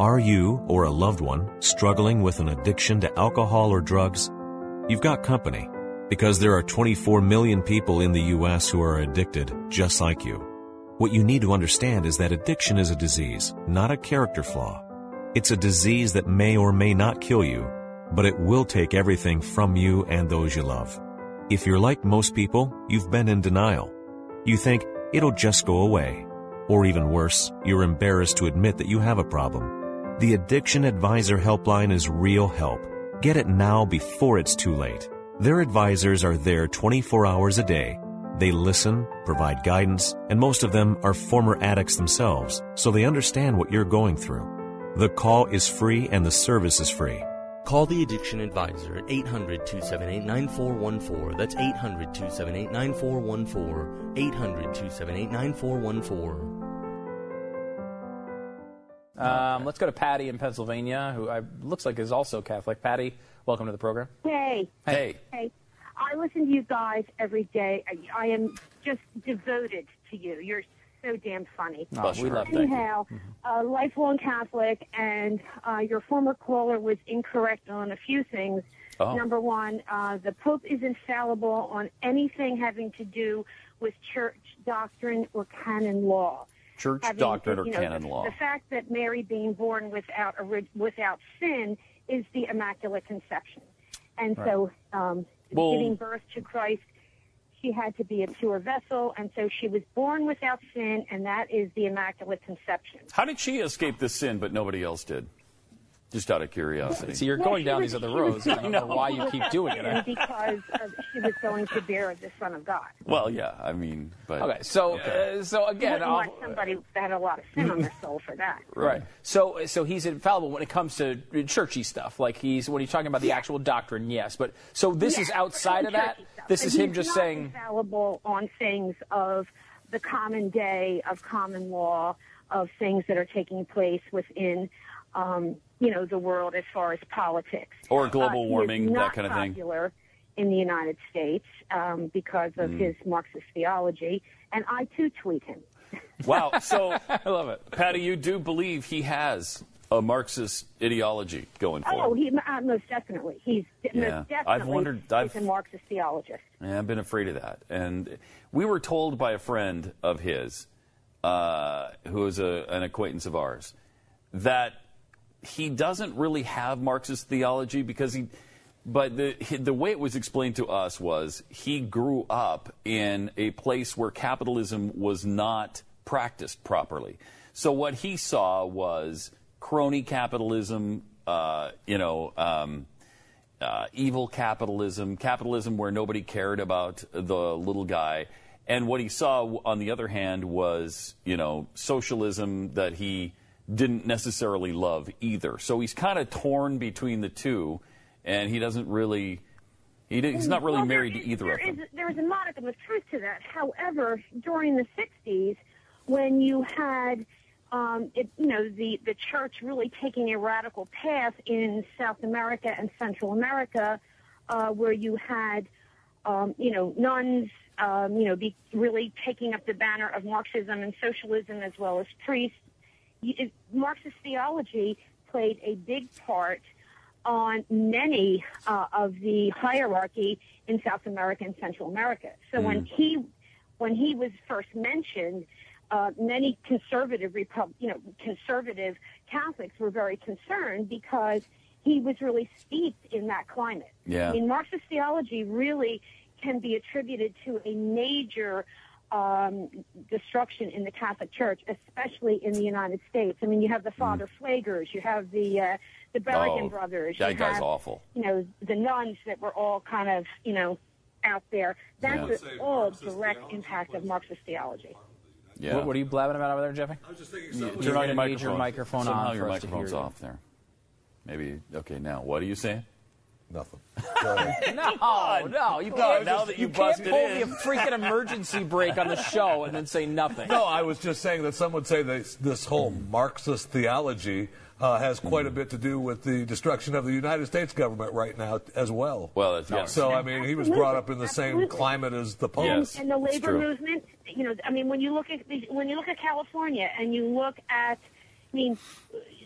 Are you or a loved one struggling with an addiction to alcohol or drugs? You've got company because there are 24 million people in the U.S. who are addicted just like you. What you need to understand is that addiction is a disease, not a character flaw. It's a disease that may or may not kill you, but it will take everything from you and those you love. If you're like most people, you've been in denial. You think it'll just go away. Or even worse, you're embarrassed to admit that you have a problem. The Addiction Advisor Helpline is real help. Get it now before it's too late. Their advisors are there 24 hours a day. They listen, provide guidance, and most of them are former addicts themselves, so they understand what you're going through. The call is free and the service is free. Call the Addiction Advisor at 800 278 9414. That's 800 278 9414. 800 278 9414. Um, let's go to Patty in Pennsylvania, who I, looks like is also Catholic. Patty, welcome to the program. Hey. Hey. Hey. I listen to you guys every day. I, I am just devoted to you. You're so damn funny. Oh, we love that. Anyhow, a lifelong Catholic, and uh, your former caller was incorrect on a few things. Oh. Number one, uh, the Pope is infallible on anything having to do with church doctrine or canon law. Church Having- doctrine or know, canon law. The fact that Mary being born without without sin is the Immaculate Conception, and so um, Well- giving birth to Christ, she had to be a pure vessel, and so she was born without sin, and that is the Immaculate Conception. How did she escape this sin, but nobody else did? Just out of curiosity. See, you're Well, going down was- these other roads. and I don't know why you keep doing it. because of, she was going to bear the Son of God. Well, yeah, I mean, but Okay, so uh, so again, wouldn't want somebody that had a lot of sin on their soul for that. Right. So so he's infallible when it comes to churchy stuff. Like he's when he's talking about the actual doctrine, yes. But so this is outside of that. stuff. This And is him just not saying. infallible on things of the common day, of common law, of things that are taking place within, um, you know, the world as far as politics. Or global Uh, warming, that kind of thing. Popular in the United States um, because Mm. of his Marxist theology, and I too tweet him. wow. So, I love it. Patty, you do believe he has a Marxist ideology going for Oh, him? he uh, most definitely. He's Yeah. most definitely I've wondered- I've- is a Marxist theologist. Yeah, I've been afraid of that. And we were told by a friend of his, uh, who is a, an acquaintance of ours, that he doesn't really have Marxist theology because he. But the the way it was explained to us was he grew up in a place where capitalism was not practiced properly. So what he saw was crony capitalism, uh, you know, um, uh, evil capitalism, capitalism where nobody cared about the little guy. And what he saw, on the other hand, was, you know, socialism that he didn't necessarily love either. So he's kind of torn between the two, and he doesn't really, he, di- he's not really Well, married to either of them. is- there is a modicum of truth to that. However, during the 60s, when you had, um, it, you know, the, the church really taking a radical path in South America and Central America, uh, where you had, um, you know, nuns, um, you know, be really taking up the banner of Marxism and socialism as well as priests. Marxist theology played a big part on many uh, of the hierarchy in South America and Central America. So when he when he was first mentioned, uh, many conservative Repub- you know conservative Catholics were very concerned because he was really steeped in that climate. Yeah. I mean, Marxist theology really can be attributed to a major destruction in the Catholic Church, especially in the United States. I mean, you have the Father Pflegers, you have the uh, the Berrigan Oh, brothers, that you guy's have, awful. You know, the nuns that were all kind of you know out there. That's Yeah. a- all direct impact of Marxist theology. Yeah. What, what are you blabbing about over there, Jeffy? I was just thinking Yeah, something. Turn on your gotta need your microphone Somehow on your for us to microphone's you. off there. Maybe, okay, now, what are you saying? Nothing. No, no, you God, can't. now that you can't busted pull in. the freaking emergency brake on the show and then say nothing. No, I was just saying that some would say that this whole Marxist theology uh, has quite a bit to do with the destruction of the United States government right now as well. Well, that's, yes. So, I mean, he was brought up in the same climate as the Pope. Yes. and the labor movement. You know, I mean, when you look at the, when you look at California and you look at, I mean,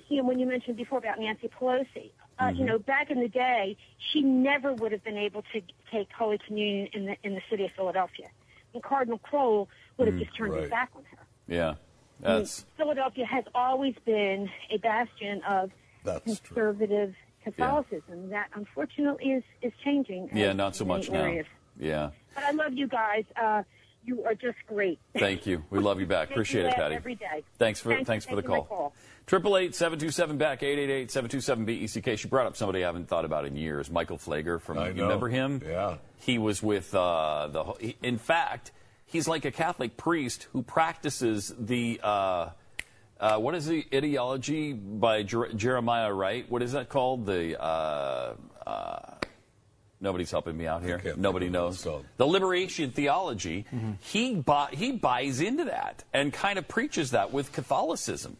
you know, when you mentioned before about Nancy Pelosi, uh, you know, back in the day, she never would have been able to take Holy Communion in the in the city of Philadelphia, and Cardinal Krol would have just turned right. his back on her. Yeah, I mean, that's Philadelphia has always been a bastion of That's true. conservative Catholicism. That unfortunately is is changing. yeah, uh, not so much now. areas. Yeah, But I love you guys. Uh, you are just great. thank you. We love you back. Make me Appreciate it, Patty. Every day. Thanks for Thanks thanks for for the call. call. Triple eight seven two seven BECK eight eight eight seven two seven BECK. She brought up somebody I haven't thought about in years. Michael Pfleger from I you know. remember him? Yeah. He was with uh, the. he- In fact, he's like a Catholic priest who practices the. Uh, uh, what is the ideology by Jer- Jeremiah Wright? What is that called? The uh, uh, nobody's helping me out here. Nobody think of what knows the liberation theology. Mm-hmm. He bu- he buys into that and kind of preaches that with Catholicism.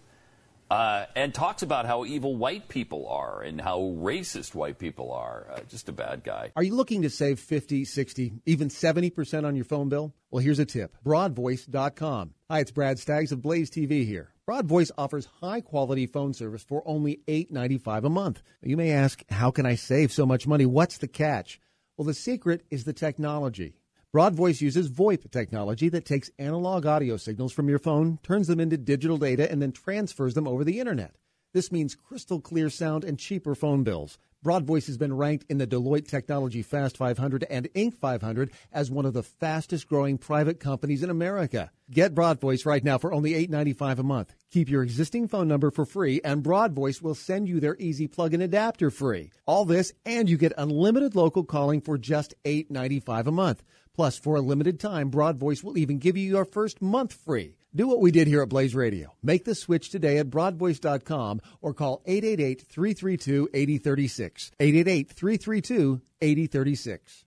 Uh, and talks about how evil white people are and how racist white people are. Uh, just a bad guy. Are you looking to save 50, 60, even 70% on your phone bill? Well, here's a tip broadvoice.com. Hi, it's Brad Staggs of Blaze TV here. Broadvoice offers high quality phone service for only $8.95 a month. You may ask, how can I save so much money? What's the catch? Well, the secret is the technology. Broadvoice uses VoIP technology that takes analog audio signals from your phone, turns them into digital data, and then transfers them over the internet. This means crystal clear sound and cheaper phone bills. Broadvoice has been ranked in the Deloitte Technology Fast 500 and Inc. 500 as one of the fastest growing private companies in America. Get Broadvoice right now for only $8.95 a month. Keep your existing phone number for free, and Broadvoice will send you their easy plug-in adapter free. All this, and you get unlimited local calling for just $8.95 a month. Plus, for a limited time, Broadvoice will even give you your first month free. Do what we did here at Blaze Radio. Make the switch today at broadvoice.com or call 888 332 8036. 888 332 8036.